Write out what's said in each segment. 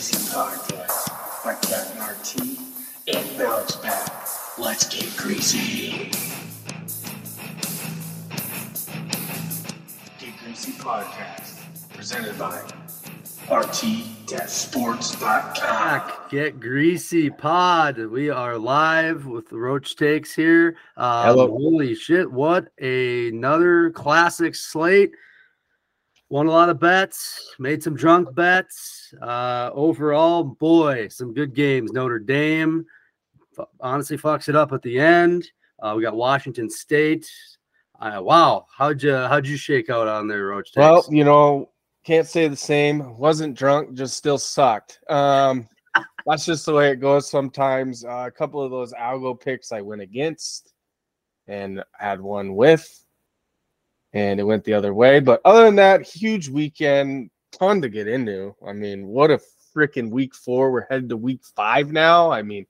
Greasy Podcast by Captain RT and Bounce Back. Let's get greasy. Get Greasy Podcast presented by RT-Sports.com. Back, Get Greasy Pod. We are live with the Roach Takes here. Um, Hello. Holy shit! What another classic slate. Won a lot of bets, made some drunk bets. Uh, overall, boy, some good games. Notre Dame fu- honestly fucks it up at the end. Uh, we got Washington State. Uh, wow, how'd you how'd you shake out on there, Roach Takes? Well, you know, can't say the same. Wasn't drunk, just still sucked. Um, that's just the way it goes sometimes. Uh, a couple of those algo picks I went against and had one with, and it went the other way. But other than that, huge weekend, ton to get into. I mean, what a freaking week four. We're headed to week five now. I mean,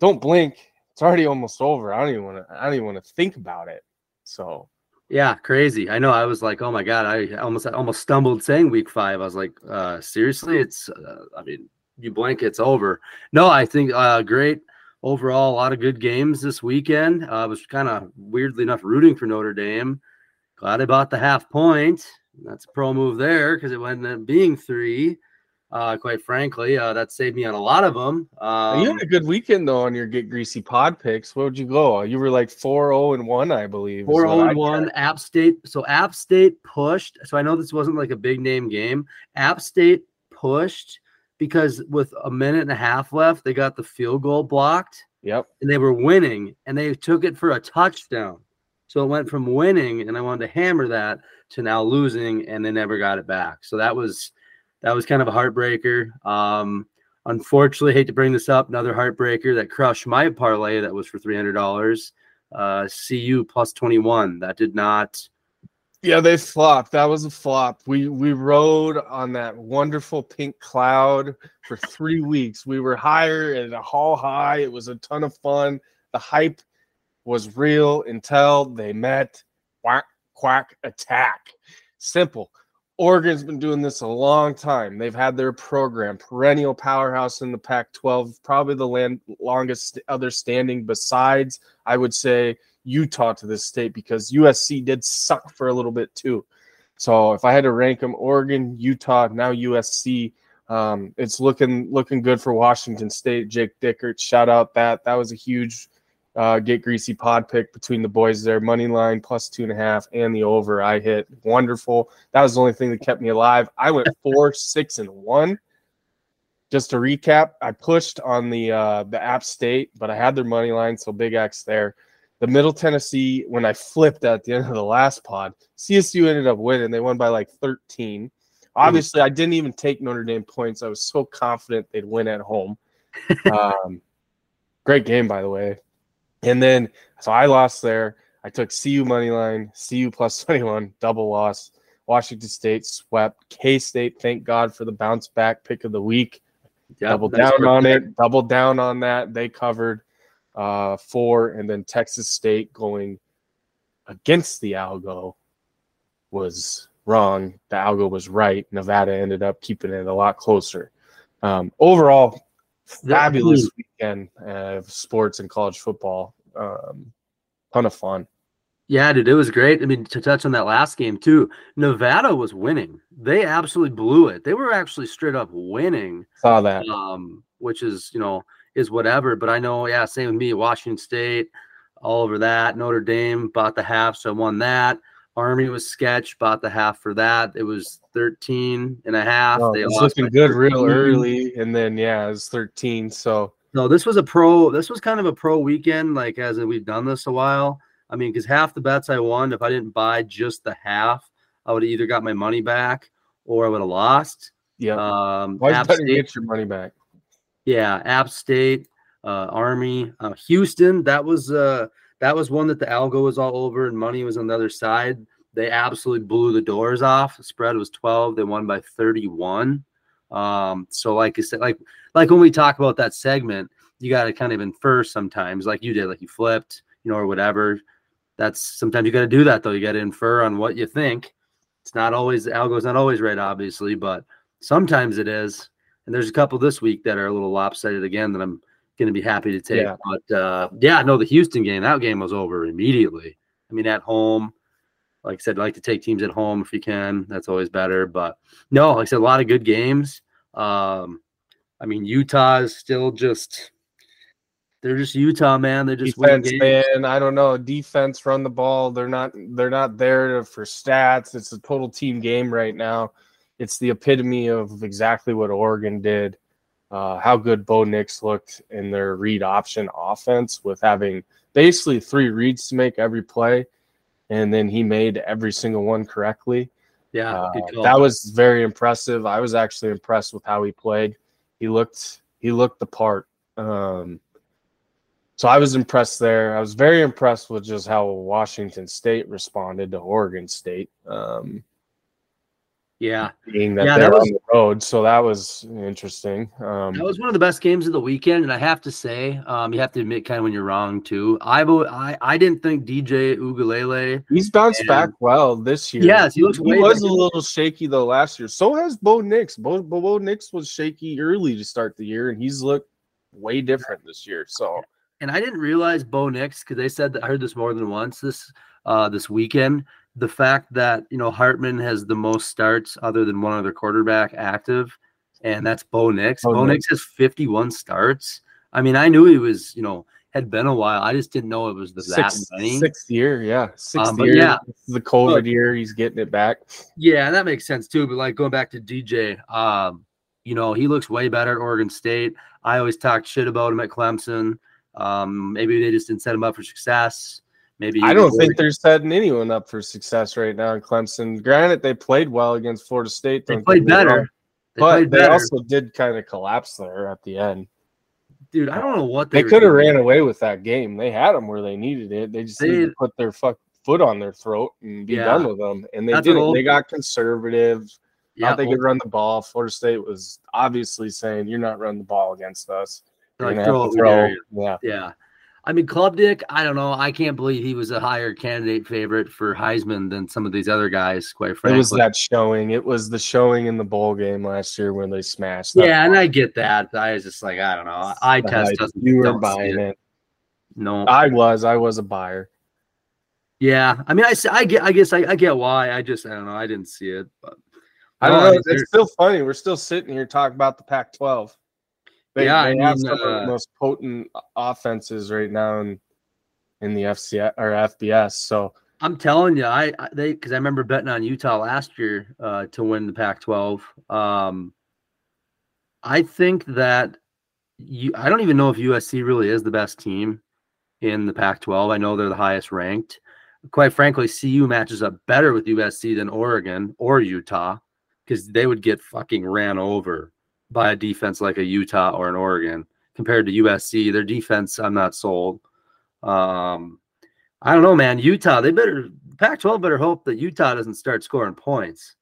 don't blink. It's already almost over. I don't even want to. I don't even want to think about it. So Yeah, crazy. I know. I was like, oh my god, I almost I almost stumbled saying week five. I was like, uh, seriously, it's. Uh, I mean, you blink, it's over. No, I think uh, great overall. A lot of good games this weekend. Uh, I was kind of weirdly enough rooting for Notre Dame. Glad I bought the half point. That's a pro move there because it ended up being three. Uh, quite frankly, uh, that saved me on a lot of them. Um, you had a good weekend though on your get greasy pod picks. Where would you go? You were like four zero and one, I believe. is Four zero and one. App State. So App State pushed. So I know this wasn't like a big name game. App State pushed because with a minute and a half left, they got the field goal blocked Yep. and they were winning and they took it for a touchdown. So it went from winning and I wanted to hammer that to now losing and they never got it back. So that was that was kind of a heartbreaker. Um unfortunately, hate to bring this up, another heartbreaker that crushed my parlay that was for three hundred dollars. Uh CU plus 21. That did not Yeah, they flopped. That was a flop. We we rode on that wonderful pink cloud for three weeks. We were higher at a hall high. It was a ton of fun. The hype was real until they met quack quack attack. Simple. Oregon's been doing this a long time. They've had their program, perennial powerhouse in the Pac 12, probably the land, longest other standing besides, I would say, Utah to this state because USC did suck for a little bit too. So if I had to rank them, Oregon, Utah, now USC, um, it's looking looking good for Washington State. Jake Dickert, shout out that that was a huge uh, get greasy pod pick between the boys there. Money line plus two and a half and the over. I hit wonderful. That was the only thing that kept me alive. I went four, six, and one. Just to recap, I pushed on the uh, the App State, but I had their money line, so big X there. The Middle Tennessee, when I flipped at the end of the last pod, CSU ended up winning. They won by like 13. Obviously, I didn't even take Notre Dame points. I was so confident they'd win at home. Um, great game, by the way. And then, so I lost there. I took CU money line, CU plus 21, double loss. Washington State swept. K State, thank God for the bounce back pick of the week yeah, double down on it, double down on that. They covered uh, four, and then Texas State going against the algo was wrong. The algo was right. Nevada ended up keeping it a lot closer. Um, overall, fabulous weekend of sports and college football. Um, ton of fun. Yeah, dude, it was great. I mean, to touch on that last game too, Nevada was winning. They absolutely blew it. They were actually straight up winning. Saw that. um, which is you know is whatever. But I know, yeah, same with me. Washington State, all over that. Notre Dame bought the half, so won that. Army was sketch, bought the half for that. It was 13 and a half. Oh, they it was looking good real early, and then yeah, it was 13. So No, this was a pro. This was kind of a pro weekend, like as we've done this a while. I mean, because half the bets I won, if I didn't buy just the half, I would have either got my money back or I would have lost. yeah, Um, App better State- get your money back. Yeah, App State, uh, Army, uh, Houston. That was uh, that was one that the algo was all over and money was on the other side. They absolutely blew the doors off. The spread was twelve. They won by thirty-one. Um, so like I said, like like when we talk about that segment, you got to kind of infer sometimes, like you did, like you flipped, you know, or whatever. That's sometimes you got to do that though. You got to infer on what you think. It's not always the algo's not always right, obviously, but sometimes it is. and there's a couple this week that are a little lopsided again that I'm going to be happy to take. Yeah. But uh, yeah, no, the Houston game, that game was over immediately. I mean, at home, like I said, like to take teams at home if you can. That's always better. But no, like I said, a lot of good games. Um, I mean, Utah is still just they're just Utah, man. They're just defense, games. man. I don't know. Defense, run the ball. They're not. They're not there for stats. It's a total team game right now. It's the epitome of exactly what Oregon did. Uh, how good Bo Nix looked in their read option offense with having basically three reads to make every play, and then he made every single one correctly. Yeah, Uh, that was very impressive. I was actually impressed with how he played. He looked he looked the part. Um, so I was impressed there. I was very impressed with just how Washington State responded to Oregon State, um, yeah. being that Yeah, they're that was- on the road. So that was interesting. Um, That was one of the best games of the weekend, and I have to say, um, you have to admit kind of when you're wrong too. I I, I didn't think DJ Uiagalelei. he's bounced and- back well this year. Yes, he looks He was a little shaky though last year. So has Bo Nix. Bo, Bo, Bo Nix was shaky early to start the year, and he's looked way different this year. So and I didn't realize Bo Nix because they said that I heard this more than once this uh this weekend. The fact that you know Hartman has the most starts other than one other quarterback active, and that's Bo Nix. Bo Bo Nix. Has 51 starts. I mean, I knew he was you know had been a while. I just didn't know it was the, that sixth, many. sixth year, yeah, sixth Um, year. yeah. The COVID Look. year. He's getting it back. Yeah, and that makes sense too. But like going back to DJ, um, you know, he looks way better at Oregon State. I always talked shit about him at Clemson. Um, maybe they just didn't set him up for success. Maybe I don't think they're setting anyone up for success right now in Clemson. Granted, they played well against Florida State. they played better. They but played they better. also did kind of collapse there at the end. Dude, I don't know what They were could have ran away with that game. They had them where they needed it. They just needed to put their fuck foot on their throat and be Yeah. done with them. And they That's didn't. old- They got conservative. Yeah, Thought they well, could run the ball. Florida State was obviously saying, "You're not running the ball against us. Like, throw have it, to we throw." Yeah, Yeah. I mean, Klubnik, I don't know. I can't believe he was a higher candidate favorite for Heisman than some of these other guys, quite frankly. it was that showing. It was the showing in the bowl game last year when they smashed. yeah, and. I get that. I was just like, I don't know. I test doesn't. You were buying it. No. I was. I was a buyer. Yeah, I mean, I, I get, I guess, I, I get why. I just, I don't know, I didn't see it, but I don't know. It's still funny. We're still sitting here talking about the Pac-12. They, Yeah, they I have mean, some of uh, the most potent offenses right now in in the FCS or FBS. So I'm telling you, I, I they because I remember betting on Utah last year uh, to win the Pac-12. Um, I think that you, I don't even know if USC really is the best team in the Pac-12. I know they're the highest ranked. Quite frankly, CU matches up better with USC than Oregon or Utah because they would get fucking ran over by a defense like a Utah or an Oregon compared to USC. Their defense, I'm not sold. Um, I don't know, man. Utah, they better Pac-12 better hope that Utah doesn't start scoring points,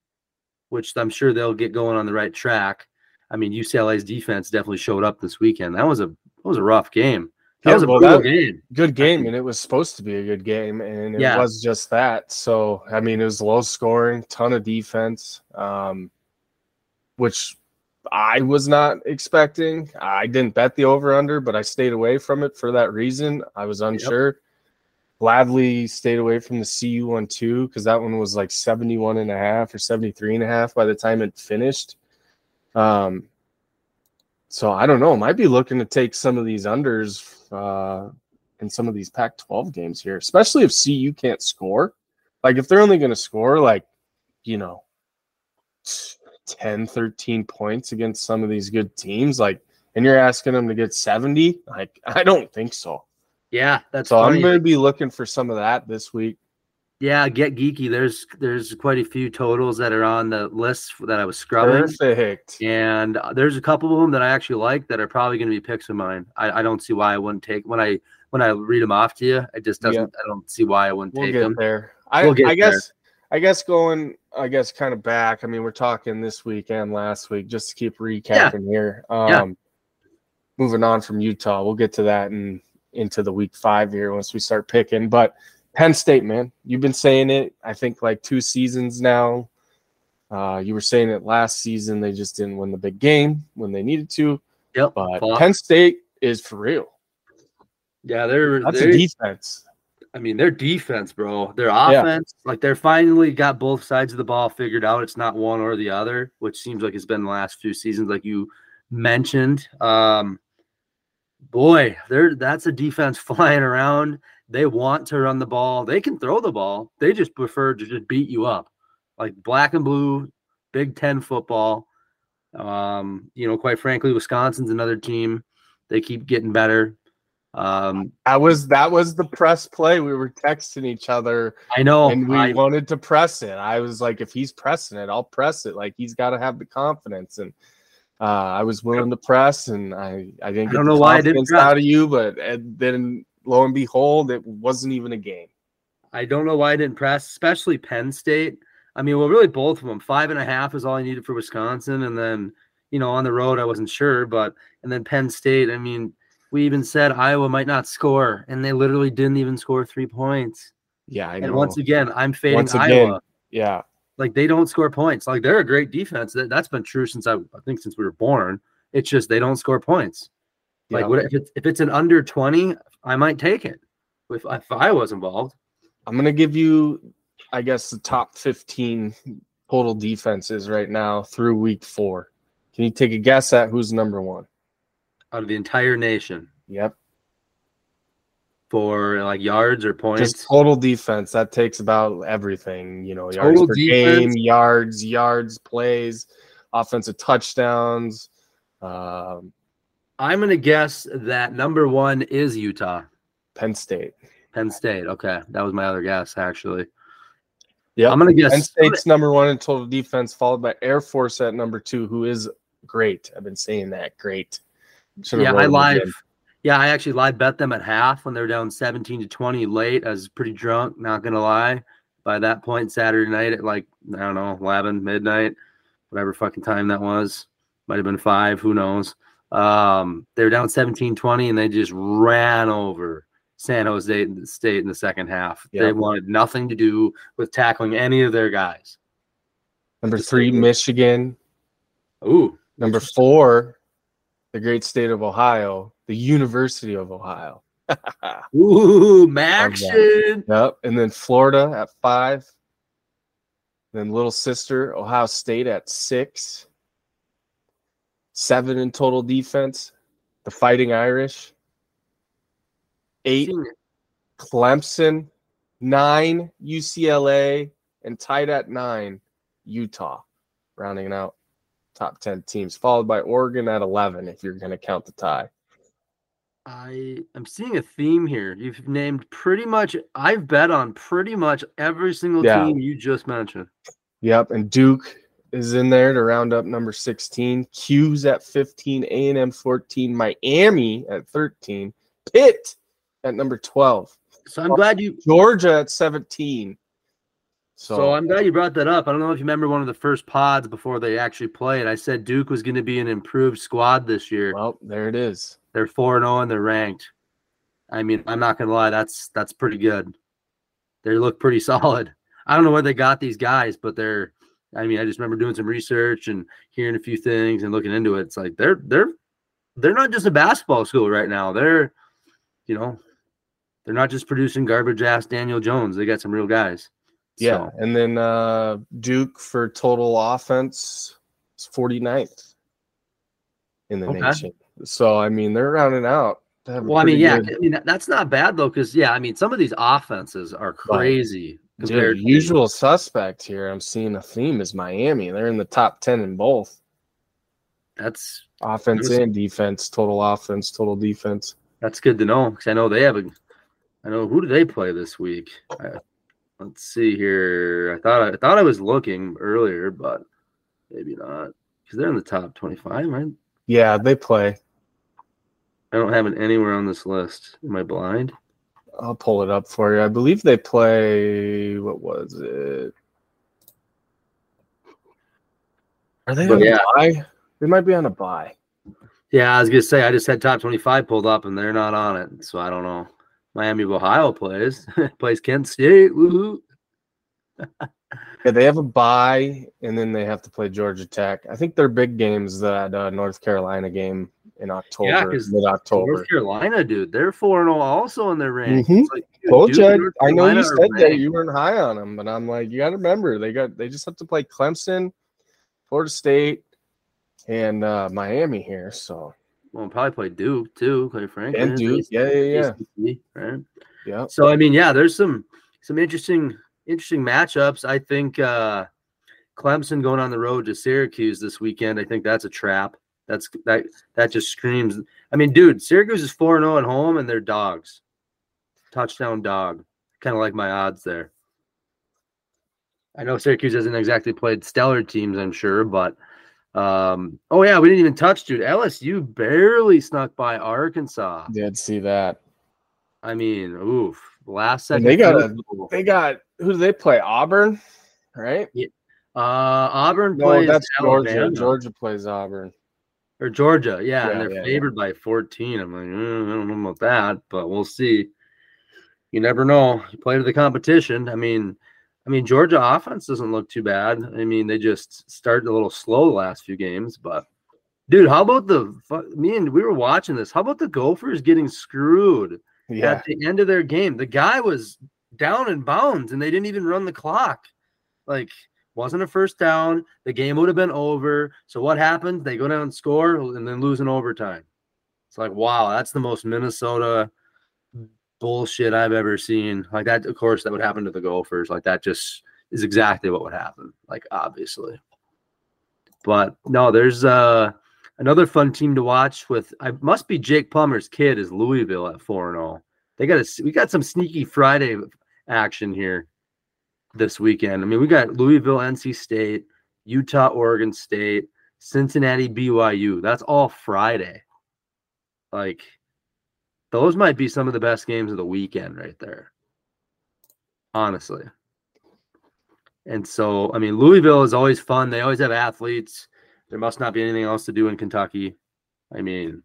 which I'm sure they'll get going on the right track. I mean, UCLA's defense definitely showed up this weekend. That was a that was a rough game. That Yeah, was a well, that- game. good game, and it was supposed to be a good game, and it Yeah. was just that. So I mean, it was low scoring, ton of defense, um, which I was not expecting. I didn't bet the over under, but I stayed away from it for that reason. I was unsure. Gladly stayed away from the CU one too, because that one was like 71 and a half or 73 and a half by the time it finished. Um, so I don't know. Might be looking to take some of these unders uh, in some of these Pac-12 games here, especially if CU can't score. Like if they're only going to score like, you know, 10, 13 points against some of these good teams, like, and you're asking them to get 70, like, I don't think so. Yeah, that's So funny. I'm to be looking for some of that this week. yeah, get geeky. There's there's quite a few totals that are on the list that I was scrubbing. Perfect. And uh, there's a couple of them that I actually like that are probably going to be picks of mine. I, I don't see why I wouldn't take when I when I read them off to you. It just doesn't. I don't see why I wouldn't We'll take them. there. I, We'll get I guess. I guess going. I guess kind of back. I mean, we're talking this week and last week, just to keep recapping here. Um, Yeah. Moving on from Utah, we'll get to that and into the week five here once we start picking. But Penn State, man, you've been saying it. I think like two seasons now. Uh, you were saying it last season; they just didn't win the big game when they needed to. Yep. But Fought. Penn State is for real. Yeah, they're That's they're, a defense. I mean, their defense, bro. Their offense, like they're finally got both sides of the ball figured out. It's not one or the other, which seems like it's been the last few seasons, like you mentioned. Um, boy, they're that's a defense flying around. They want to run the ball. They can throw the ball. They just prefer to just beat you up, like black and blue, Big Ten football. Um, you know, quite frankly, Wisconsin's another team. They keep getting better. Um, That was that was the press play. We were texting each other I know. and we I- wanted to press it. I was like, if he's pressing it, I'll press it. Like he's got to have the confidence, and uh, I was willing to press, and I I didn't I don't know why I didn't out of you, but and then lo and behold, it wasn't even a game. I don't know why I didn't press, especially Penn State. I mean, well, really both of them. Five and a half is all I needed for Wisconsin, and then you know on the road I wasn't sure, but and then Penn State. I mean, we even said Iowa might not score, and they literally didn't even score three points. Yeah, I know. And once again, I'm fading Once again, Iowa. yeah, Like they don't score points. Like they're a great defense. That, that's been true since I, I think since we were born. It's just they don't score points. Like yeah. what if it's if it's an under twenty, I might take it. If if I was involved. I'm gonna give you, I guess, the top 15 total defenses right now through week four. Can you take a guess at who's number one? Out of the entire nation Yep, for like yards or points. just total defense. That takes about everything. You know, yards Total per defense? game, yards, yards, plays, offensive touchdowns. Um, I'm gonna guess that number one is Utah, Penn State. Penn State. Okay, that was my other guess actually. Yeah, I'm gonna guess. Penn State's number one in total defense, followed by Air Force at number two, who is great. I've been saying that. Great. Should've yeah, I live. again. Yeah, I actually live bet them at half when they were down 17 to 20 late. I was pretty drunk, not gonna lie. By that point, Saturday night at like I don't know, 11 midnight, whatever fucking time that was, might have been five. Who knows? Um, they were down 17 20 and they just ran over San Jose State in the second half. Yeah. They wanted nothing to do with tackling any of their guys. Number three, Michigan. Ooh, Number four, the great state of Ohio, the University of Ohio. ooh, MACtion. Yep. And then Florida at five. Then little sister, Ohio State at six. Seven in total defense. The Fighting Irish. Eight, Clemson. Nine, UCLA. And tied at nine, Utah. Rounding it out top 10 teams, followed by Oregon at 11, if you're going to count the tie. I am seeing a theme here. You've named pretty much. I've bet on pretty much every single Yeah. team you just mentioned. Yep, and Duke is in there to round up number 16. Q's at 15, A&M 14, Miami at 13, Pitt at number 12, So I'm glad you. Georgia at 17. So, So I'm glad you brought that up. I don't know if you remember one of the first pods before they actually played. I said Duke was going to be an improved squad this year. well, there it is. They're four and zero and they're ranked. I mean, I'm not going to lie. That's that's pretty good. They look pretty solid. I don't know where they got these guys, but they're. I mean, I just remember doing some research and hearing a few things and looking into it. It's like they're they're they're not just a basketball school right now. They're, you know, they're not just producing garbage ass Daniel Jones. They got some real guys. Yeah, So, and then uh, Duke for total offense is 49th in the Okay. nation. So, I mean, they're rounding out. to have a well, I mean, yeah, good- I mean that's not bad though, because yeah, I mean some of these offenses are crazy Dude, compared. to- usual suspect here. I'm seeing a theme is Miami. They're in the top 10 in both That's offense and defense, total offense, total defense. That's good to know because I know they have a. I know who do they play this week? I, let's see here. I thought I thought I was looking earlier, but maybe not because they're in the top twenty-five, right? Yeah, they play. I don't have it anywhere on this list. Am I blind? I'll pull it up for you. I believe they play. What was it? Are they But on yeah. a buy? They might be on a buy. Yeah, I was gonna say I just had top twenty-five pulled up and they're not on it, so I don't know. Miami of Ohio plays plays Kent State. Woohoo! Yeah, they have a bye, and then they have to play Georgia Tech. I think their big games that uh, North Carolina game in October, 'cause mid October. North Carolina, dude, they're four and zero also in their rank. Mhm. Like, dude, Told dude, you, I know you said that you weren't high on them, but I'm like, you got to remember they got they just have to play Clemson, Florida State, and uh, Miami here. So Well, probably play Duke too, quite frankly. and Duke, yeah, yeah, yeah, right? yeah. So I mean, yeah, there's some some interesting interesting matchups. I think uh Clemson going on the road to Syracuse this weekend. I think that's a trap. That's that that just screams. I mean, dude, Syracuse is 4 0 at home and they're dogs. Touchdown dog. Kind of like my odds there. I know Syracuse hasn't exactly played stellar teams, I'm sure, but um, oh yeah, we didn't even touch, dude. LSU barely snuck by Arkansas. Did see that. I mean, oof. Last And second. they got a- They got who do they play? Auburn, right? Uh, Auburn No, plays that's Georgia. Alabama. Georgia plays Auburn. or Georgia, yeah, Yeah, and they're yeah, yeah. favored by 14. I'm like, mm, I don't know about that, but we'll see. You never know. You play to the competition. I mean, I mean, Georgia offense doesn't look too bad. I mean, they just started a little slow the last few games, but dude, how about the me and we were watching this? How about the Gophers getting screwed Yeah, at the end of their game? The guy was down in bounds, and they didn't even run the clock. Like, wasn't a first down. The game would have been over. So what happens? They go down and score and then lose in overtime. It's like, wow, that's the most Minnesota bullshit I've ever seen. Like that, of course, that would happen to the Gophers. Like that just is exactly what would happen. Like obviously. But no, there's uh another fun team to watch with I must be Jake Plummer's kid is Louisville at 4 0. They got a we got some sneaky Friday action here this weekend. I mean, we got Louisville, NC State, Utah, Oregon State, Cincinnati, BYU. That's all Friday. Like, those might be some of the best games of the weekend right there. Honestly. And so, I mean, Louisville is always fun. They always have athletes. There must not be anything else to do in Kentucky. I mean,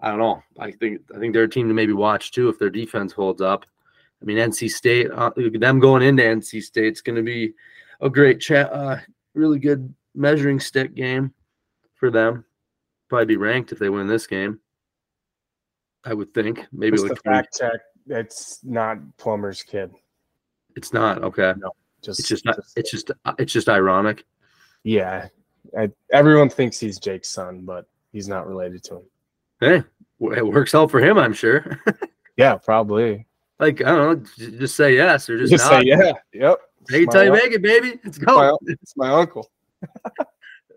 I don't know. I think I think they're a team to maybe watch too if their defense holds up. I mean, NC State, uh, them going into NC State is going to be a great chat, uh, really good measuring stick game for them. Probably be ranked if they win this game. I would think maybe just like the fact check. It's not Plummer's kid. it's not okay. No, just It's just not. It's just it's just ironic. yeah. I, everyone thinks he's Jake's son, but he's not related to him. Hey, it works out for him, I'm sure. Yeah, probably. like I don't know, just say yes or just, Just not. say yeah. Yep. Hey, It's tell you my, make it, baby. Let's my, go. it's my uncle.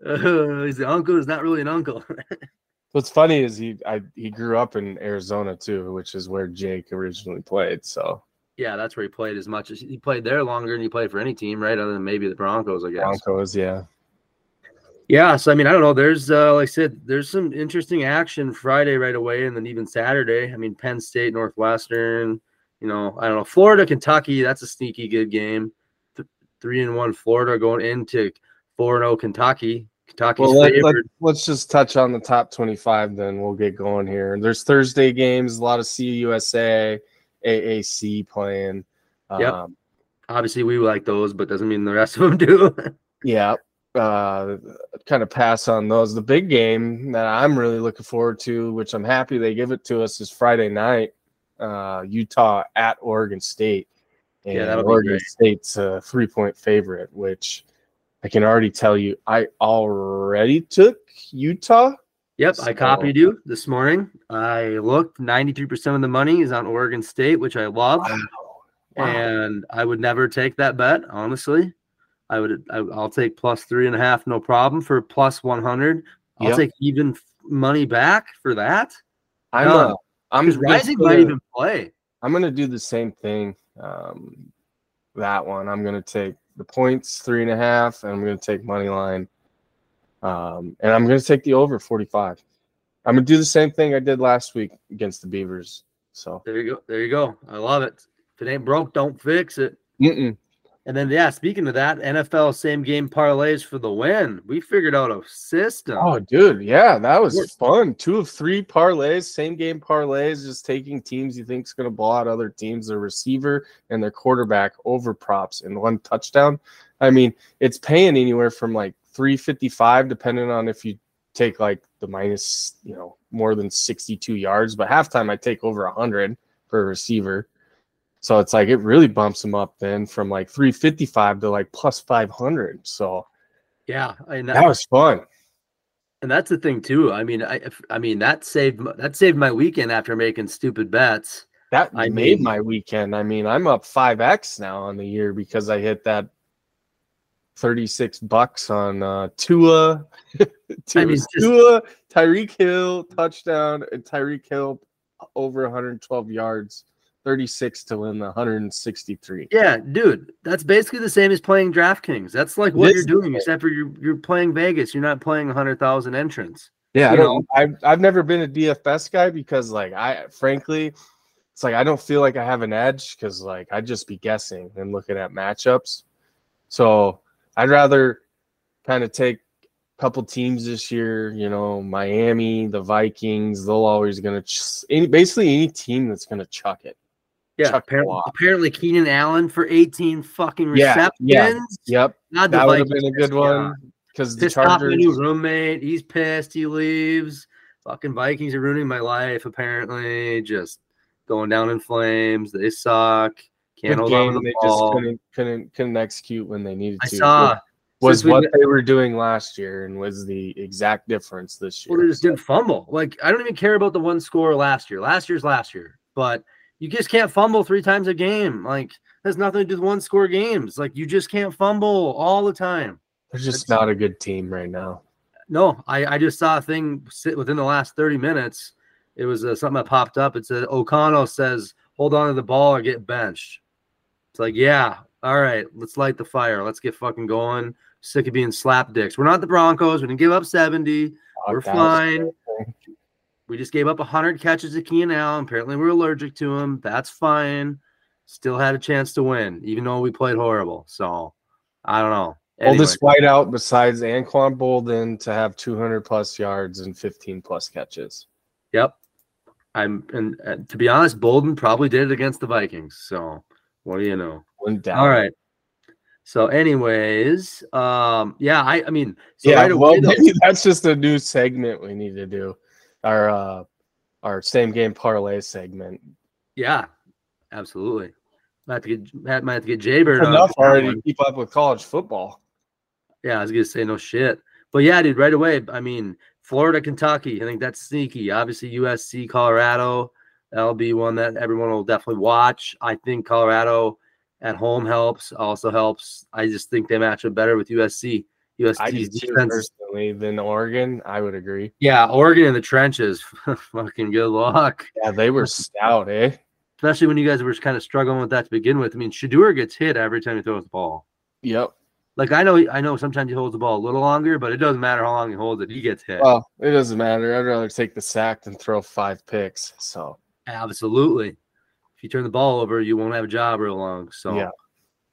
Uh, he's the uncle. Is not really an uncle. What's funny is he I, he grew up in Arizona too, which is where Jake originally played. So yeah, that's where he played as much as he played there longer than he played for any team, right? Other than maybe the Broncos, I guess. Broncos, yeah. Yeah, so I mean, I don't know. There's, uh, like I said, there's some interesting action Friday right away, and then even Saturday. I mean, Penn State, Northwestern. You know, I don't know. Florida, Kentucky. That's a sneaky good game. Th- three and one Florida going into four and zero Kentucky. Kentucky's Well, let, let, let's just touch on the top 25, then we'll get going here. There's Thursday games, a lot of CUSA, AAC playing. Yep. Um, Obviously, we like those, but doesn't mean the rest of them do. yeah. Uh, kind of pass on those. The big game that I'm really looking forward to, which I'm happy they give it to us, is Friday night. Uh, Utah at Oregon State. And Yeah, Oregon. State's a three point favorite, which I can already tell you I already took Utah. Yep, I copied you this morning. I looked. Ninety-three percent of the money is on Oregon State, which I love. Wow. Wow. and I would never take that bet. Honestly, I would. I, I'll take plus three and a half, no problem. For plus one hundred, I'll Yep. take even f- money back for that. I'm Done. uh, I'm Rising gonna- might even play. I'm gonna do the same thing. Um, that one I'm gonna take the points three and a half, and I'm gonna take money line. Um, and I'm gonna take the over 45. I'm gonna do the same thing I did last week against the Beavers. So There you go. There you go. I love it. If it ain't broke, don't fix it. mm-mm. And then, yeah, speaking of that, NFL same game parlays for the win. We figured out a system. oh, dude, yeah, that was fun. Two of three parlays, same game parlays, just taking teams you think is gonna blow out other teams, their receiver and their quarterback over props in one touchdown. I mean, it's paying anywhere from like 355, depending on if you take like the minus, you know, more than 62 yards. But halftime, I take over 100 for a receiver. So it's like it really bumps them up then from like 355 to like plus 500. So Yeah, and that was fun. and that's the thing too. I mean, I I mean that saved that saved my weekend after making stupid bets. That I made mean- my weekend. I mean, I'm up 5x now on the year because I hit that 36 bucks on uh, Tua. Tua, I mean, just- Tua, Tyreek Hill touchdown, and Tyreek Hill over 112 yards, 36 to win the 163. Yeah, dude, that's basically the same as playing DraftKings. That's like what This you're doing, except for you're you're playing Vegas. You're not playing a hundred thousand entrants. Yeah, I don't. I've I've never been a DFS guy because, like, I frankly, it's like I don't feel like I have an edge because, like, I'd just be guessing and looking at matchups. So I'd rather kind of take a couple teams this year. You know, Miami, the Vikings. They'll always gonna ch- any basically any team that's gonna chuck it. Yeah, Chuck apparently, ball. apparently Keenan Allen for 18 fucking receptions. yeah. Yep, God, the that would have been a good one because the off Chargers. new roommate. He's pissed. He leaves. Fucking Vikings are ruining my life. Apparently, just going down in flames. They suck. Can't Good hold on game. the They just couldn't couldn't couldn't execute when they needed I to. saw. was since we what went- they were doing last year and was the exact difference this year. Well, they just didn't fumble. Like I don't even care about the one score last year. Last year's last year, but you just can't fumble three times a game. Like has nothing to do with one score games. Like you just can't fumble all the time. They're just That's- not a good team right now. No, I, I just saw a thing sit within the last 30 minutes. It was uh, something that popped up. It said O'Connell says, hold on to the ball or get benched. It's like, yeah, all right, let's light the fire. Let's get fucking going. Sick of being slap dicks. We're not the Broncos. We didn't give up 70. We're Fuck, that was fine. We just gave up 100 catches to Keenan Allen. Apparently, we're allergic to him. That's fine. Still had a chance to win, even though we played horrible. So, I don't know. Anyway, Oldest whiteout besides Anquan Boldin to have 200 plus yards and 15 plus catches. Yep. I'm and, and to be honest, Bolden probably did it against the Vikings. So what do you know? Went down. All right. So, anyways, um, yeah, I, I mean, so yeah, right away, well, though- that's just a new segment we need to do. Our uh, our same game parlay segment. yeah, absolutely. Might have to get might might have to get Jaybird Enough already to keep up with college football. Yeah, I was gonna say no shit, but yeah, dude, right away. I mean, Florida, Kentucky. I think that's sneaky. Obviously, USC, Colorado. That'll be one that everyone will definitely watch. I think Colorado at home helps. Also helps. I just think they match up better with USC. I USC's do too, defense. personally than Oregon. I would agree. Yeah, Oregon in the trenches. Fucking good luck. Yeah, they were stout, eh? Especially when you guys were kind of struggling with that to begin with. I mean, Shedeur gets hit every time he throws the ball. Yep. Like I know, I know. Sometimes he holds the ball a little longer, but it doesn't matter how long he holds it. He gets hit. Well, it doesn't matter. I'd rather take the sack than throw five picks. So Absolutely. If you turn the ball over, you won't have a job real long. So Yeah.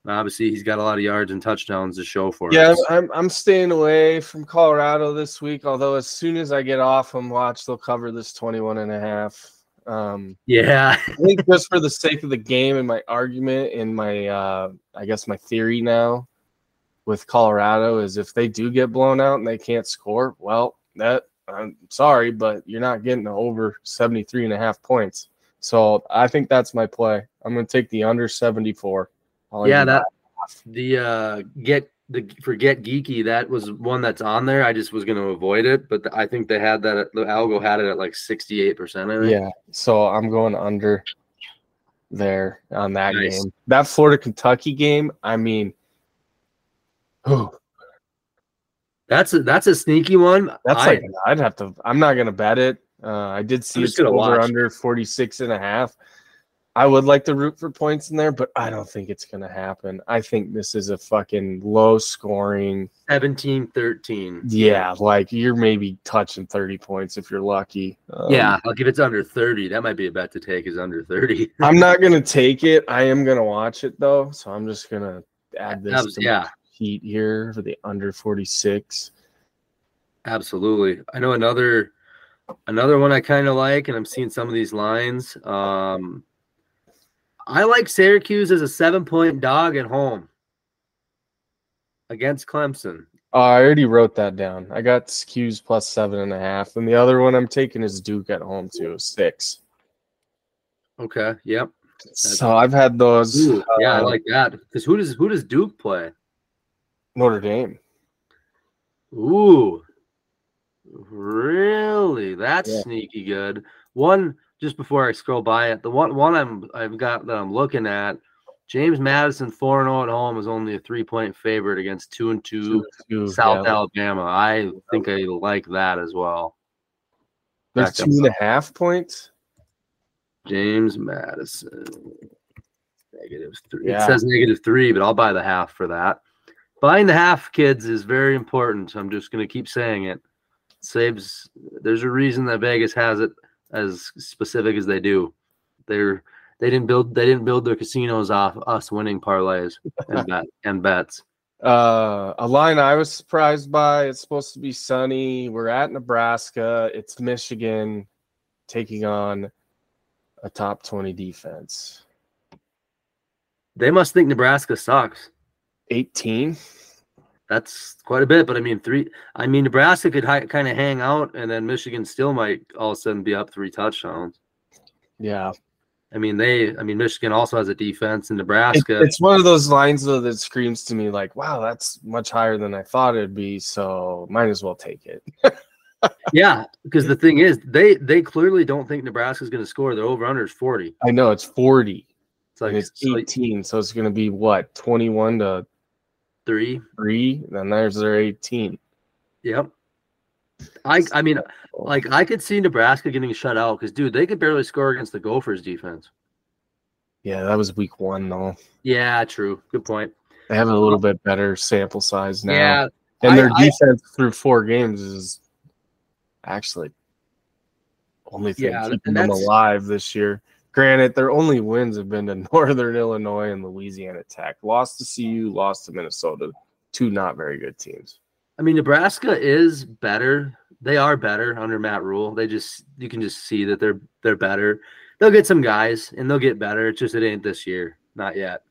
Obviously he's got a lot of yards and touchdowns to show for yeah, it. I'm I'm staying away from Colorado this week. Although as soon as I get off and watch, they'll cover this 21 and a half. Um, Yeah. I think just for the sake of the game and my argument and my uh, I guess my theory now with Colorado is if they do get blown out and they can't score, well, that I'm sorry, but you're not getting over 73 and a half points. So I think that's my play. I'm going to take the under 74. I'll yeah, that the uh get the forget geeky, that was one that's on there. I just was gonna avoid it, but I think they had that the algo had it at like 68%. I think. Yeah, so I'm going under there on that Nice. game. That Florida Kentucky game, I mean, whew, That's a that's a sneaky one. that's I- like I'd have to. I'm not gonna bet it. Uh, I did see it's over watch. under 46 and a half. I would like to root for points in there, but I don't think it's gonna happen. I think this is a fucking low scoring. 17 13. Yeah, like you're maybe touching 30 points if you're lucky. Um, yeah, like if it's under 30, that might be a bet to take is under 30. I'm not gonna take it. I am gonna watch it though, so I'm just gonna add this to yeah. heat here for the under 46. Absolutely. I know another another one I kind of like, and I'm seeing some of these lines. Um I like Syracuse as a seven point dog at home. against Clemson. Oh, I already wrote that down. I got Skews plus seven and a half, and the other one I'm taking is Duke at home too, six. Okay. Yep. So I've had those. Ooh, yeah, I uh, like that. Because who does who does Duke play? Notre Dame. Ooh, really? That's Yeah. sneaky good. One just before I scroll by it, the one one I'm I've got that I'm looking at. James Madison four and zero at home is only a three point favorite against two and two Two, South yeah. Alabama. I think I like that as well. They're Back two up. a half points. James Madison negative three. Yeah. It says negative three, but I'll buy the half for that. Buying the half, kids, is very important. I'm just going to keep saying it. Saves. There's a reason that Vegas has it as specific as they do. They're they didn't build they didn't build their casinos off us winning parlays and bet and bets. Uh, a line I was surprised by. It's supposed to be sunny. We're at Nebraska. It's Michigan taking on a top 20 defense. They must think Nebraska sucks. 18. That's quite a bit, but I mean three. I mean Nebraska could hi- kind of hang out, and then Michigan still might all of a sudden be up three touchdowns. Yeah. I mean, they. I mean, Michigan also has a defense, It- Nebraska. it's one of those lines though that screams to me like, wow, that's much higher than I thought it'd be. So might as well take it. yeah, because the thing is, they they clearly don't think Nebraska's going to score. Their over under is forty. I know it's 40 It's like, and it's 18. So it's going to be what, 21 to three. 3? Then there's their 18. Yep. I I mean, like I could see Nebraska getting shut out because, dude, they could barely score against the Gophers defense. Yeah, that was week one though. Yeah, true. Good point. They have a little bit better sample size now. Yeah, And their I- defense through four games is actually only thing Yeah, keeping them alive this year. Granted, their only wins have been to Northern Illinois and Louisiana Tech. Lost to CU, lost to Minnesota. Two not very good teams. I mean, Nebraska is better. They are better under Matt Rhule. They just you can just see that they're they're better. They'll get some guys and they'll get better. It's just it ain't this year, not yet.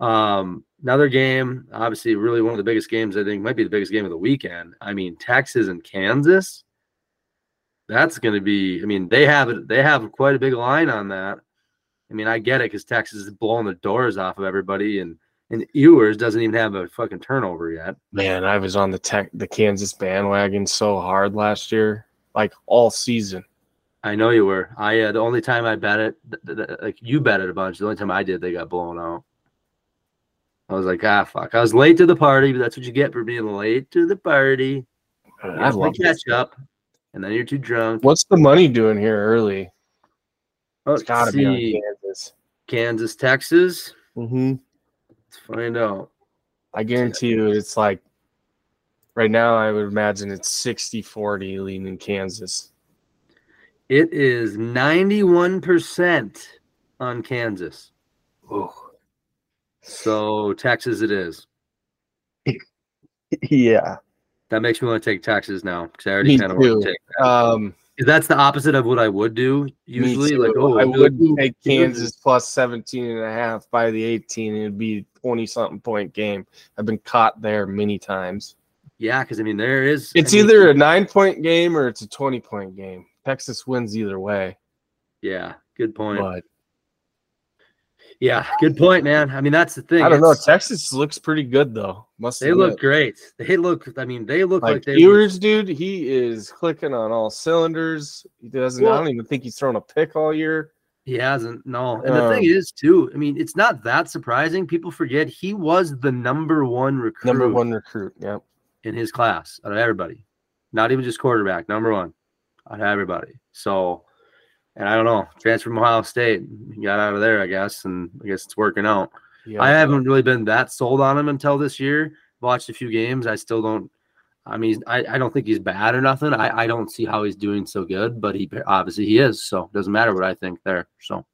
Um, another game, obviously, really one of the biggest games. I think might be the biggest game of the weekend. I mean, Texas and Kansas. That's going to be. I mean, they have it. They have quite a big line on that. I mean, I get it because Texas is blowing the doors off of everybody, and and Ewers doesn't even have a fucking turnover yet. Man, I was on the tech the Kansas bandwagon so hard last year, like all season. I know you were. I uh, the only time I bet it, th- th- th- like you bet it a bunch. The only time I did, they got blown out. I was like, ah, fuck. I was late to the party, but that's what you get for being late to the party. I have to love catch up, and then you're too drunk. What's the money doing here early? Oh, It's gotta let's be on. Kansas. Kansas, Texas. Mm-hmm. Let's find out. I guarantee you it's like right now I would imagine it's 60-40 leaning Kansas. It is 91% on Kansas. Oh. So Texas it is. yeah. That makes me want to take taxes now because I already kind of want to take that. Um that's the opposite of what I would do usually. Like, oh, I would it. take Kansas plus 17 and a half by the 18 it'd be 20 something point game. I've been caught there many times. Yeah, because I mean, there is. It's I mean, either a 9 point game or it's a 20 point game. Texas wins either way. Yeah, good point. But Yeah, good point, man. I mean, that's the thing. I don't know. Texas looks pretty good though. Must They admit. look great. They look. I mean, they look like, like they. Ewers, dude. He is clicking on all cylinders. He doesn't. I don't even think he's thrown a pick all year. He hasn't. No, and the thing Um, is, too. I mean, it's not that surprising. People forget he was the number one recruit Number one recruit. Yep. in his class out of everybody. Not even just quarterback. Number one out of everybody. So, and I don't know. Transfer from Ohio State. Got out of there, I guess, and I guess it's working out. Yeah. I haven't really been that sold on him until this year. Watched a few games. I still don't. I mean, I, I don't think he's bad or nothing. I, I don't see how he's doing so good, but he obviously he is. So it doesn't matter what I think there. So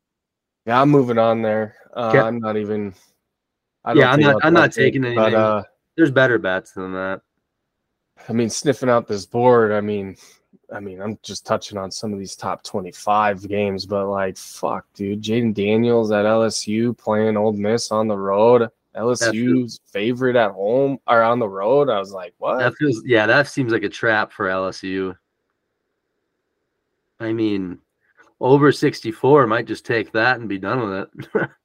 Yeah, I'm moving on there. Uh. I'm not even. I Yeah, I'm not- I'm not taking But anything. uh, there's better bets than that. I mean, sniffing out this board. I mean, I mean, I'm just touching on some of these top 25 games, but like, fuck, dude, Jayden Daniels at LSU playing Ole Miss on the road. LSU's favorite at home or on the road. I was like, what? That feels yeah, that seems like a trap for LSU. I mean, over 64 might just take that and be done with it.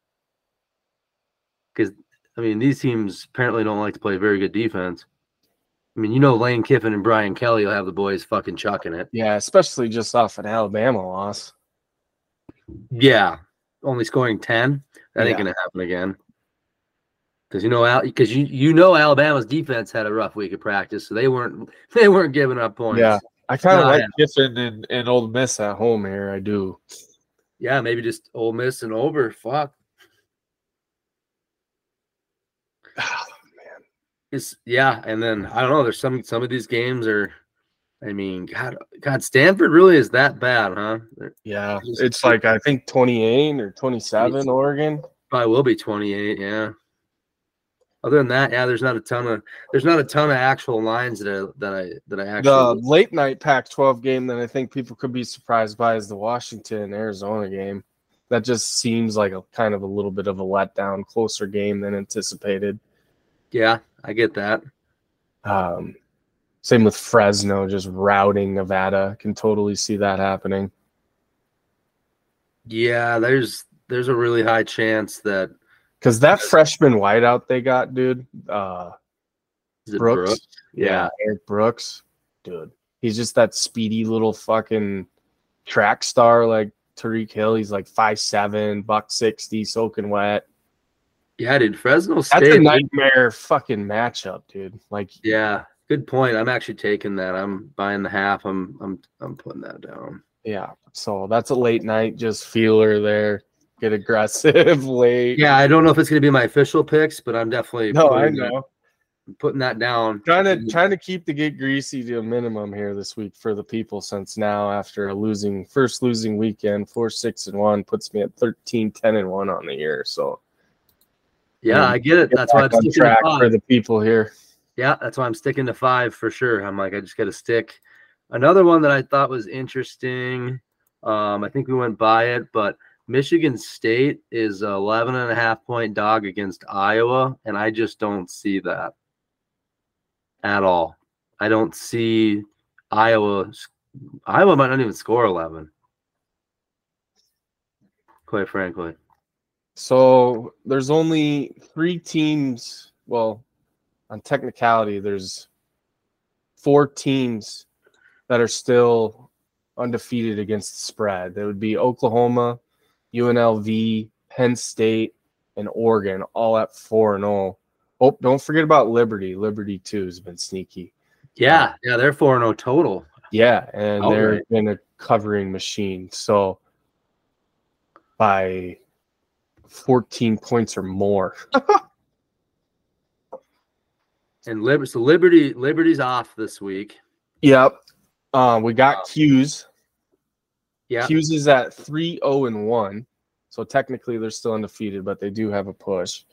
Because I mean, these teams apparently don't like to play very good defense. I mean, you know, Lane Kiffin and Brian Kelly will have the boys fucking chucking it. yeah, especially just off an Alabama loss. Yeah, only scoring 10. That ain't gonna happen again. Because you know, because you you know Alabama's defense had a rough week of practice, so they weren't they weren't giving up points. Yeah. I kind of like yeah. Kiffin and, and Ole Miss at home here. I do. Yeah, maybe just Ole Miss and over. Fuck. It's yeah, and then I don't know. There's some some of these games are. I mean, God, God, Stanford really is that bad, huh? There Yeah. Just- It's like I think 28 or 27 Oregon. probably will be 28. Yeah. Other than that, yeah, there's not a ton of there's not a ton of actual lines that I that I that I actually. The late night Pac 12 game that I think people could be surprised by is the Washington Arizona game. That just seems like a kind of a little bit of a letdown, closer game than anticipated. yeah, I get that. Um, same with Fresno, just routing Nevada. Can totally see that happening. Yeah, there's there's a really high chance that Because that freshman wideout they got, dude, uh, Brooks, Brooks? yeah, Eric Brooks, dude, he's just that speedy little fucking track star like Tyreek Hill. He's like five seven, buck sixty, soaking wet. Yeah, dude, Fresno State. That's a nightmare fucking matchup, dude. Like, Yeah, good point. I'm actually taking that. I'm buying the half. I'm I'm I'm putting that down. yeah. So that's a late night, just feeler there. Get aggressive late. Yeah, I don't know if it's gonna be my official picks, but I'm definitely No, I putting that- know. putting that down. Trying to trying to keep the get greasy to a minimum here this week for the people since now after a losing first losing weekend, four six and one puts me at 13, 10 and one on the year. So Yeah, I get it. That's why I'm sticking to five. for the people here. Yeah, that's why I'm sticking to five for sure. I'm like, I just got to stick. Another one that I thought was interesting. Um, I think we went by it, but Michigan State is a 11 and a half point dog against Iowa, and I just don't see that at all. I don't see Iowa. Iowa might not even score 11. Quite frankly. So there's only three teams. Well, on technicality, there's four teams that are still undefeated against the spread. That would be Oklahoma, UNLV, Penn State, and Oregon, all at four and zero. Oh, don't forget about Liberty. Liberty too has been sneaky. Yeah, yeah, they're 4 and 0 total. Yeah, and All they're right. in a covering machine. So by 14 points or more. And Liber- so Liberty Liberty's off this week. Yep. Um, we got 'Cuse. Yeah. 'Cuse is at 3 0 and 1. So technically they're still undefeated, but they do have a push.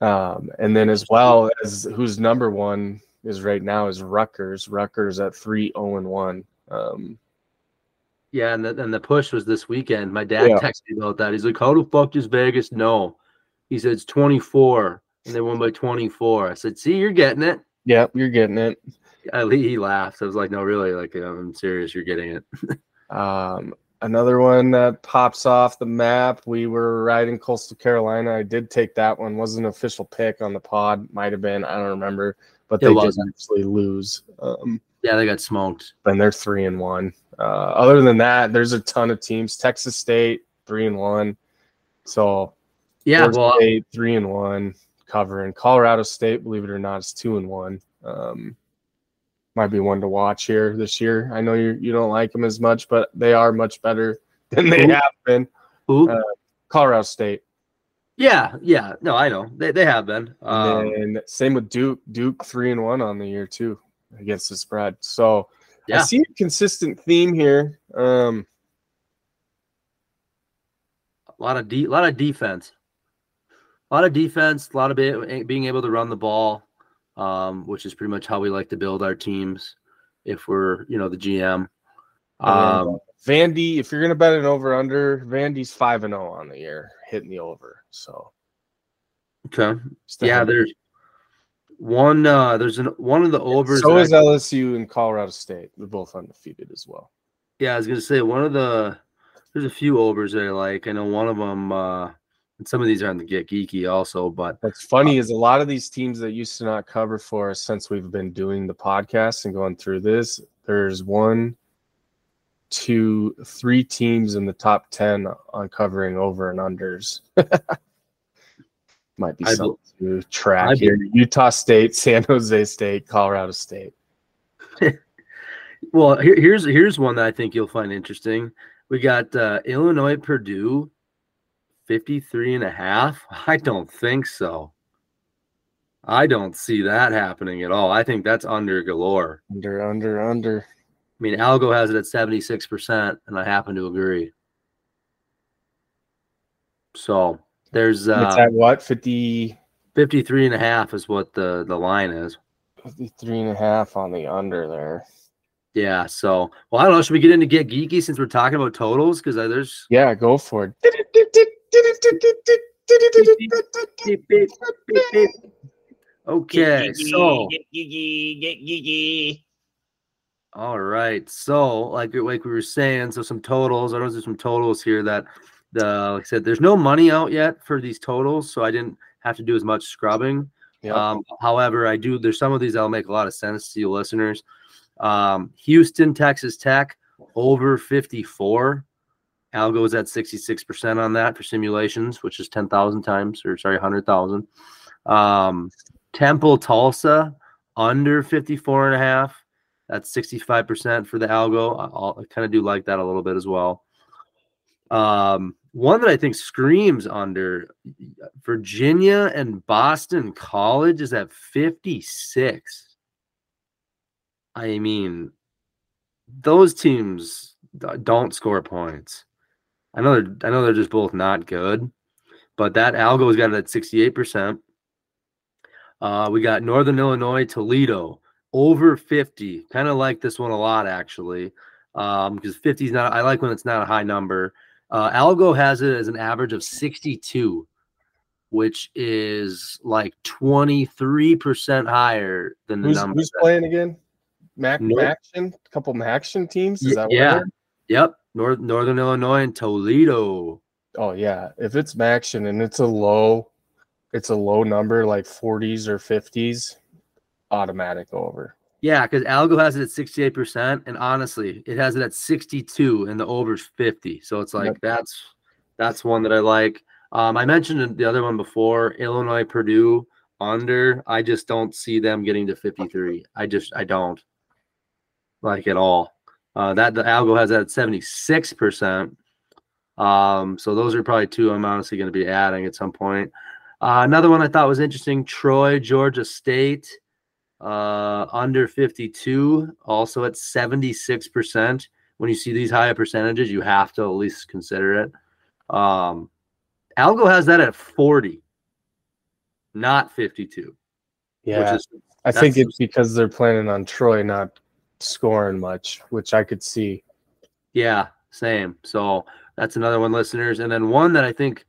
Um, and then as well as who's number one is right now is Rutgers. Rutgers at 3 0 and 1. Um, Yeah, and the, and the push was this weekend. My dad Yeah. texted me about that. He's like, "How the fuck does Vegas know?" He said it's 24, and they won by 24. I said, "See, you're getting it." yep, you're getting it. I, he laughed. I was like, "No, really? Like, I'm serious. You're getting it." Um, another one that pops off the map. We were riding Coastal Carolina. I did take that one. Wasn't an official pick on the pod. Might have been. I don't remember. But they did actually lose. Um, Yeah, they got smoked. and they're three and one. Uh, other than that, there's a ton of teams. Texas State three and one. So Yeah, well, State three and one covering. Colorado State, believe it or not, is two and one. Um, might be one to watch here this year. I know you you don't like them as much, but they are much better than they Who? have been. uh, Colorado State. yeah, yeah. No, I know they they have been. Um, and same with Duke. Duke three and one on the year too against the spread. So I see a consistent theme here. Um, a lot of de- lot of defense, a lot of defense, a lot of be- being able to run the ball, um, which is pretty much how we like to build our teams. If we're, you know, the GM. Um, Vandy, if you're gonna bet an over under, Vandy's five and zero on the year, hitting the over. So Okay. Just Yeah, there's one. Uh, there's an one of the overs. So is I- LSU and Colorado State. They're both undefeated as well. yeah, I was gonna say one of the. There's a few overs that I like. I know one of them. Uh, and some of these are on the Get Geeky also, but What's funny is a lot of these teams that used to not cover for us since we've been doing the podcast and going through this, there's one, two, three teams in the top 10 on covering over and unders. Might be I something to I track here. Utah State, San Jose State, Colorado State. Well, here, here's here's one that I think you'll find interesting. We got uh, Illinois Purdue 53 and a half. I don't think so. I don't see that happening at all. I think that's under galore. Under, under, under. I mean, Algo has it at 76%, and I happen to agree. So there's it's uh, at what? 50, 53 and a half is what the, the line is. 53 and a half on the under there. Yeah. So, well, I don't know. Should we get into Get Geeky since we're talking about totals? Because there's Yeah, go for beep. Okay, so all right, so like like we were saying, so some totals. I don't know there's some totals here that the like I said, there's no money out yet for these totals, so I didn't have to do as much scrubbing. Yep. Um, however, I do. There's some of these that'll make a lot of sense to you listeners. Um, Houston, Texas Tech over 54. Algo is at 66% on that for simulations, which is 10,000 times, or sorry, 100,000. Um, Temple, Tulsa under 54 and a half. That's 65% for the algo. I, I'll- I kind of do like that a little bit as well. Um, one that I think screams under Virginia and Boston College is at 56. I mean, those teams don't score points. I know they're I know they're just both not good, but that algo's got it at 68%. Uh, we got Northern Illinois, Toledo over 50. Kind of like this one a lot actually. Um, because 50 is not I like when it's not a high number. Uh, Algo has it as an average of 62, which is like 23% higher than the Who's, number. who's playing again? MAC Nope. MACtion? A couple MACtion teams? Is that yeah. Yep, North Northern Illinois and Toledo. Oh yeah. If it's MACtion and it's a low, it's a low number like 40s or 50s, automatic over. Yeah, because Algo has it at 68%, and honestly, it has it at 62 and the over's 50. So it's like Yep. that's that's one that I like. Um, I mentioned the other one before, Illinois Purdue under. I just don't see them getting to 53. I just I don't like at all. Uh, that the Algo has that at 76%. Um, so those are probably two I'm honestly going to be adding at some point. Uh, another one I thought was interesting, Troy, Georgia State uh under 52 also at 76% when you see these higher percentages you have to at least consider it. Um algo has that at 40 not 52 Yeah. which is I think it's because they're planning on Troy not scoring much, which I could see. yeah same. So that's another one listeners. And then one that i think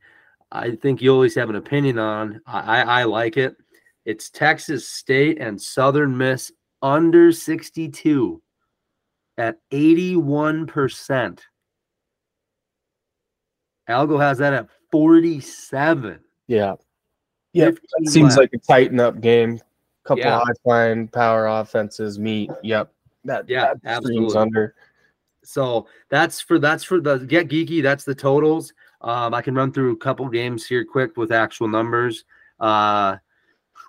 i think you always have an opinion on. I, I like it it's texas state and southern miss under 62 at 81% algo has that at 47 Yeah. Yeah. It seems left. like a tighten up game. Couple Yeah. high flying power offenses meet. Yep. That Yeah, that absolutely. under. So that's for that's for the get geeky. That's the totals. Um, I can run through a couple games here quick with actual numbers. Uh,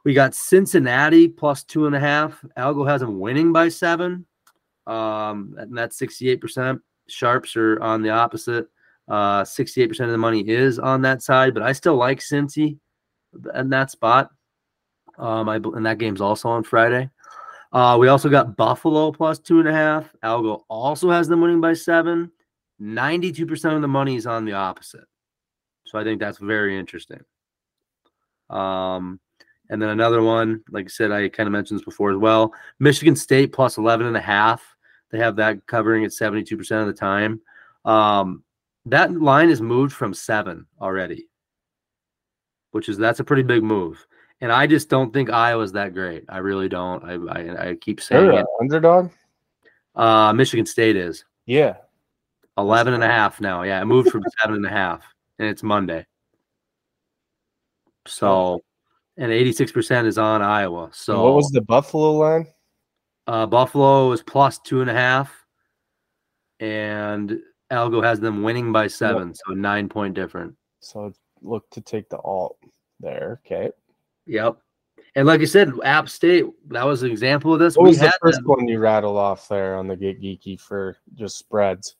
we got Cincinnati plus two and a half. Algo has them winning by seven. Um, and that's 68%. Sharps are on the opposite. Uh, 68% of the money is on that side, but I still like Cincy in that spot. Um, I and that game's also on Friday. Uh, we also got Buffalo plus two and a half. Algo also has them winning by seven. 92% of the money is on the opposite. So I think that's very interesting. Um, and then another one, like I said, I kind of mentioned this before as well. Michigan State plus 11 and a half. They have that covering at 72% of the time. Um, that line is moved from seven already. which is that's a pretty big move. And I just don't think Iowa's that great. I really don't. I I, I keep saying They're it. underdog. Uh, Michigan State is Yeah. 11 and a half now. Yeah, it moved from seven and a half, and it's Monday. So, and 86% is on Iowa. So, So what was the Buffalo line? uh, Buffalo is plus two and a half, and Algo has them winning by seven, so a nine point difference. So look to take the alt there. Okay. Yep. And like I said, App State, that was an example of this. What we was the first them, one you rattle off there on the Get Geeky for just spreads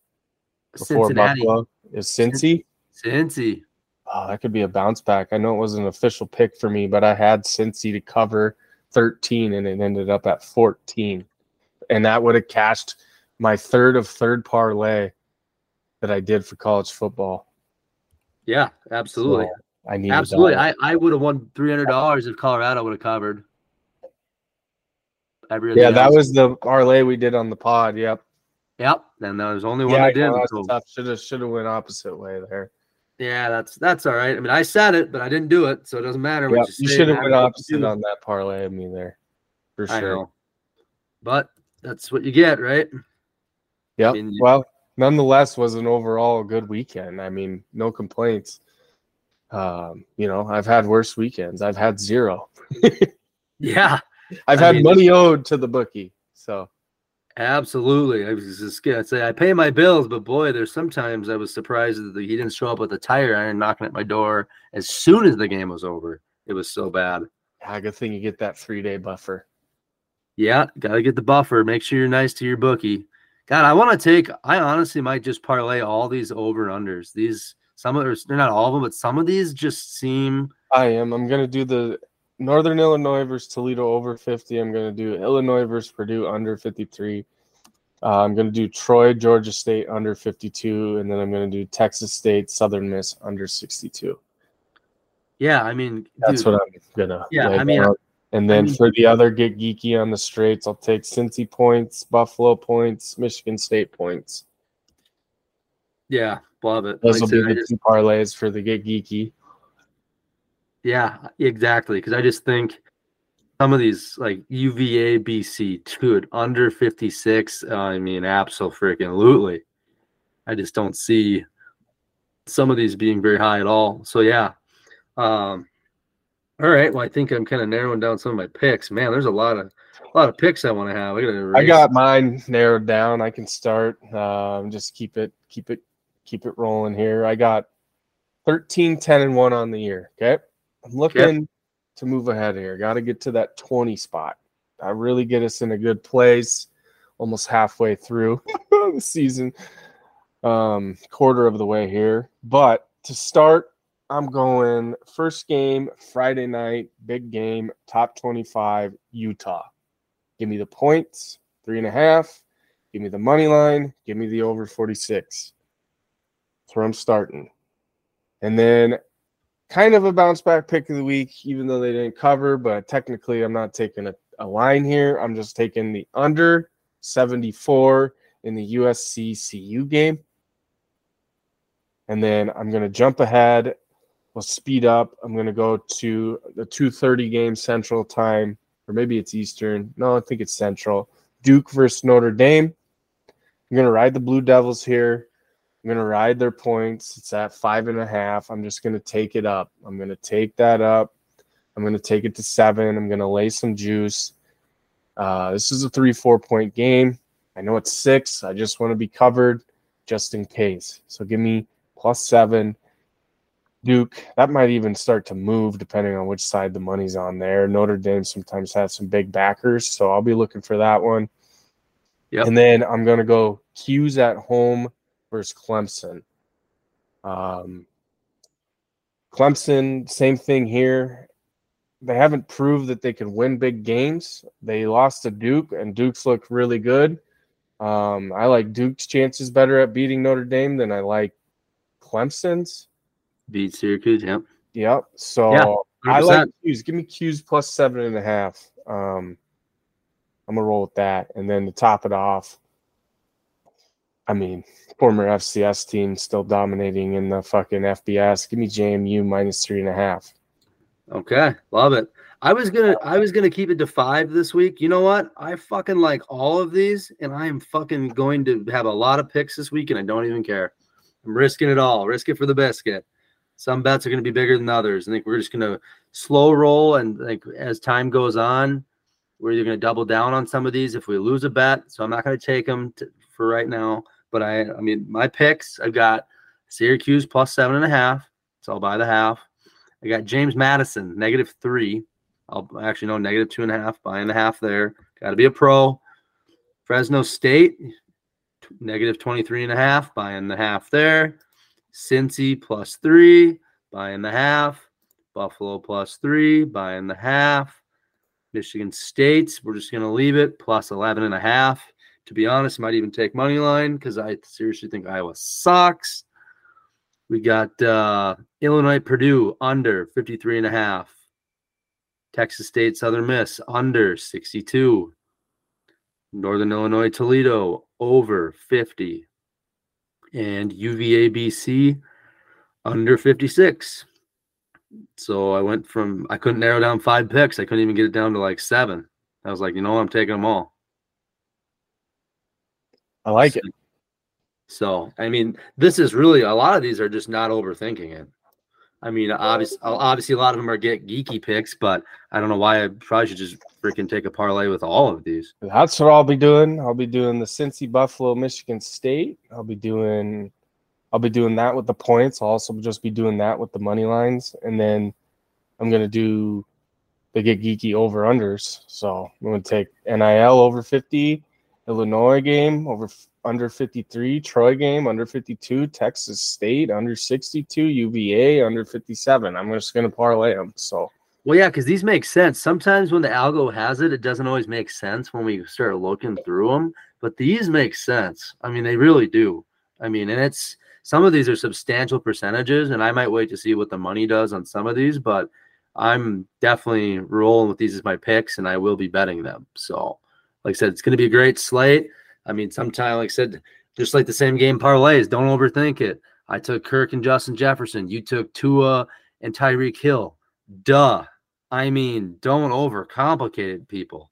before Cincinnati, Buffalo? Is Cincy? Cincy. Oh, that could be a bounce back. I know it was an official pick for me, but I had Cincy to cover 13 and it ended up at 14. And that would have cashed my third of third parlay that I did for college football. Yeah, absolutely. So I needed Absolutely. I, I would have won three hundred dollars if Colorado would have covered. Yeah, that was the parlay we did on the pod. Yep. Yep. And that was only one Yeah, I I did. so- Should have should have went opposite way there. Yeah, that's that's all right. I mean, I said it, but I didn't do it, so it doesn't matter. Yeah, you you should have went opposite on that parlay of me there, for I sure. But that's what you get, right? Yep. mean, well, nonetheless, was an overall good weekend. I mean, no complaints. Um, you know, I've had worse weekends. I've had zero. Yeah, I've I had mean- money owed to the bookie. So absolutely. I was just gonna say I pay my bills, but boy, there's sometimes I was surprised that he didn't show up with a tire iron knocking at my door as soon as the game was over. It was so bad. yeah, good thing you get that three day buffer. Yeah, gotta get the buffer. Make sure you're nice to your bookie. God, I want to take. I honestly might just parlay all these over and unders. These some of those they're not all of them, but some of these just seem. I am. I'm gonna do the Northern Illinois versus Toledo over 50. I'm gonna do Illinois versus Purdue under 53. Uh, I'm gonna do Troy, Georgia State under 52, and then I'm gonna do Texas State, Southern Miss under 62. Yeah, I mean, That's dude, what I'm gonna. Yeah, I mean, down. and I then mean- for the other get geeky on the straights, I'll take Cincy points, Buffalo points, Michigan State points. yeah, love it. Those Like will be the just- two parlays for the get geeky. Yeah, exactly. Because I just think some of these like UVA, BC, dude, under fifty six. I mean, absolutely. I just don't see some of these being very high at all. So yeah. Um, all right. Well, I think I'm kind of narrowing down some of my picks. Man, there's a lot of a lot of picks I want to have. I I got mine narrowed down. I can start. Um, just keep it, keep it, keep it rolling here. I got 13, 10, and 1 on the year. Okay. I'm looking to move ahead here. Got to get to that 20 spot. I really get us in a good place almost halfway through the season, um, quarter of the way here. But to start, I'm going first game Friday night, big game, top 25, Utah. Give me the points, three and a half. Give me the money line. Give me the over 46. That's where I'm starting. And then kind of a bounce back pick of the week, even though they didn't cover, but technically I'm not taking a, a line here. I'm just taking the under 74 in the USC CU game. And then I'm going to jump ahead. We'll speed up. I'm going to go to the 2:30 game Central Time, or maybe it's Eastern. No, I think it's Central. Duke versus Notre Dame. I'm going to ride the Blue Devils here. I'm going to ride their points. It's at five and a half. I'm just going to take it up. I'm going to take that up. I'm going to take it to seven. I'm going to lay some juice. Uh, this is a three, four point game. I know it's six. I just want to be covered just in case. So give me plus seven. Duke, that might even start to move depending on which side the money's on there. Notre Dame sometimes has some big backers, so I'll be looking for that one. Yep. And then I'm going to go 'Cuse at home versus Clemson. Um, Clemson, same thing here. They haven't proved that they can win big games. They lost to Duke, and Duke's look really good. Um, I like Duke's chances better at beating Notre Dame than I like Clemson's. beat Syracuse. Yep. Yep. So Yeah, I like 100%. 'Cuse. Give me 'Cuse plus seven and a half. Um, I'm gonna roll with that, and then to top it off, I mean, former FCS team still dominating in the fucking FBS. Give me JMU minus three and a half. Okay, love it. I was gonna I was gonna keep it to five this week. You know what? I fucking like all of these, and I am fucking going to have a lot of picks this week, and I don't even care. I'm risking it all. Risk it for the biscuit. Some bets are gonna be bigger than others. I think we're just gonna slow roll, and like as time goes on, we're either gonna double down on some of these if we lose a bet. So I'm not gonna take them to, for right now. But I I mean my picks. I've got Syracuse plus seven and a half. So I'll buy the half. I got James Madison, negative three. I'll actually no negative two and a half, buying the half there. Got to be a pro. Fresno State, negative 23 and a half, buying the half there. Cincy plus three, buying the half. Buffalo plus three, buying the half. Michigan State, we're just going to leave it plus 11 and a half. To be honest, might even take money line because I seriously think Iowa sucks. We got uh, Illinois Purdue under 53 and a half. Texas State Southern Miss under 62. Northern Illinois Toledo over 50. And UVA BC under 56. So I went from I couldn't narrow down five picks. I couldn't even get it down to like seven. I was like, you know? I'm taking them all. I like it. So, I mean, this is really a lot of these are just not overthinking it. I mean, obviously, obviously, a lot of them are get geeky picks, but I don't know why I probably should just freaking take a parlay with all of these. That's what I'll be doing. I'll be doing the Cincy, Buffalo, Michigan State. I'll be doing, I'll be doing that with the points. I'll also just be doing that with the money lines, and then I'm gonna do the get geeky over unders. So I'm gonna take NIL over 50, Illinois game over under 53, Troy game under 52, Texas State under 62, UVA under 57. I'm just going to parlay them. So, well, yeah, because these make sense. Sometimes when the algo has it, it doesn't always make sense when we start looking through them, but these make sense. I mean, they really do. I mean, and it's some of these are substantial percentages, and I might wait to see what the money does on some of these, but I'm definitely rolling with these as my picks, and I will be betting them. So, like I said, it's going to be a great slate. I mean, sometimes, like I said, just like the same game parlays, don't overthink it. I took Kirk and Justin Jefferson. You took Tua and Tyreek Hill. Duh. I mean, don't overcomplicate it, people.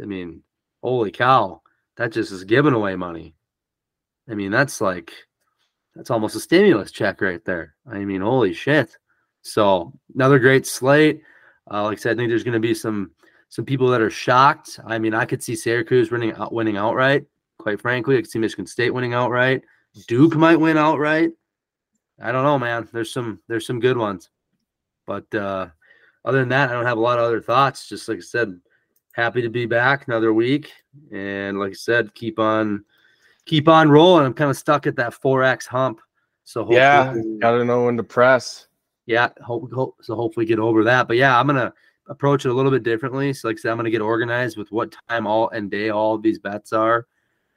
I mean, holy cow, that just is giving away money. I mean, that's like, that's almost a stimulus check right there. I mean, holy shit. So another great slate. Uh, like I said, I think there's going to be some some people that are shocked. I mean, I could see Syracuse winning out, winning outright. Quite frankly, I could see Michigan State winning outright. Duke might win outright. I don't know, man. There's some there's some good ones, but uh, other than that, I don't have a lot of other thoughts. Just like I said, happy to be back another week, and like I said, keep on keep on rolling. I'm kind of stuck at that four X hump, so yeah, gotta know when to press. Yeah, hope, hope so. Hopefully, get over that. But yeah, I'm gonna approach it a little bit differently. So, like I said, I'm gonna get organized with what time all and day all these bets are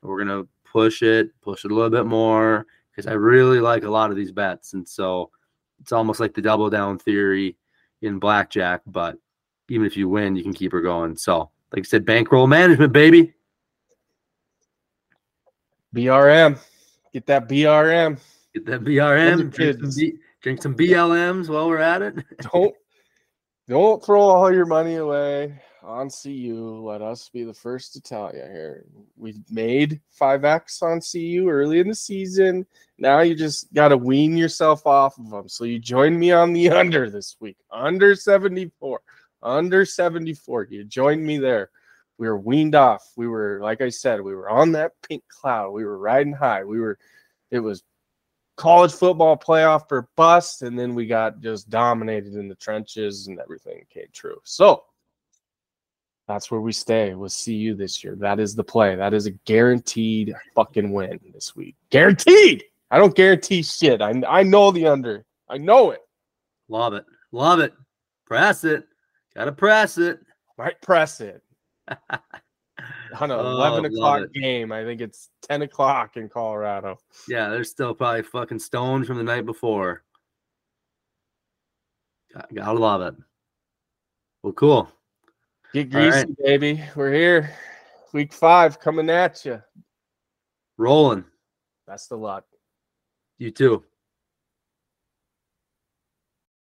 we're gonna push it, push it a little bit more because I really like a lot of these bets, and so it's almost like the double down theory in blackjack. But even if you win, you can keep her going. So, like I said, bankroll management, baby. BRM, get that BRM. Get that BRM. Drink some, B, drink some BLMs while we're at it. don't don't throw all your money away on CU. Let us be the first to tell you here. We made 5X on CU early in the season. Now you just got to wean yourself off of them. So you joined me on the under this week, under 74, under 74. You joined me there. We were weaned off. We were, like I said, we were on that pink cloud. We were riding high. We were, it was college football playoff for bust, and then we got just dominated in the trenches and everything came true. So that's where we stay with we'll CU this year. That is the play. That is a guaranteed fucking win this week. Guaranteed. I don't guarantee shit. I I know the under. I know it. Love it. Love it. Press it. Gotta press it. Right, press it. On an oh, 11 o'clock game. I think it's 10 o'clock in Colorado. Yeah, they're still probably fucking stoned from the night before. Gotta love it. Well, cool. Get greasy, right. baby. We're here. Week five coming at you. Rolling. Best of luck. You too.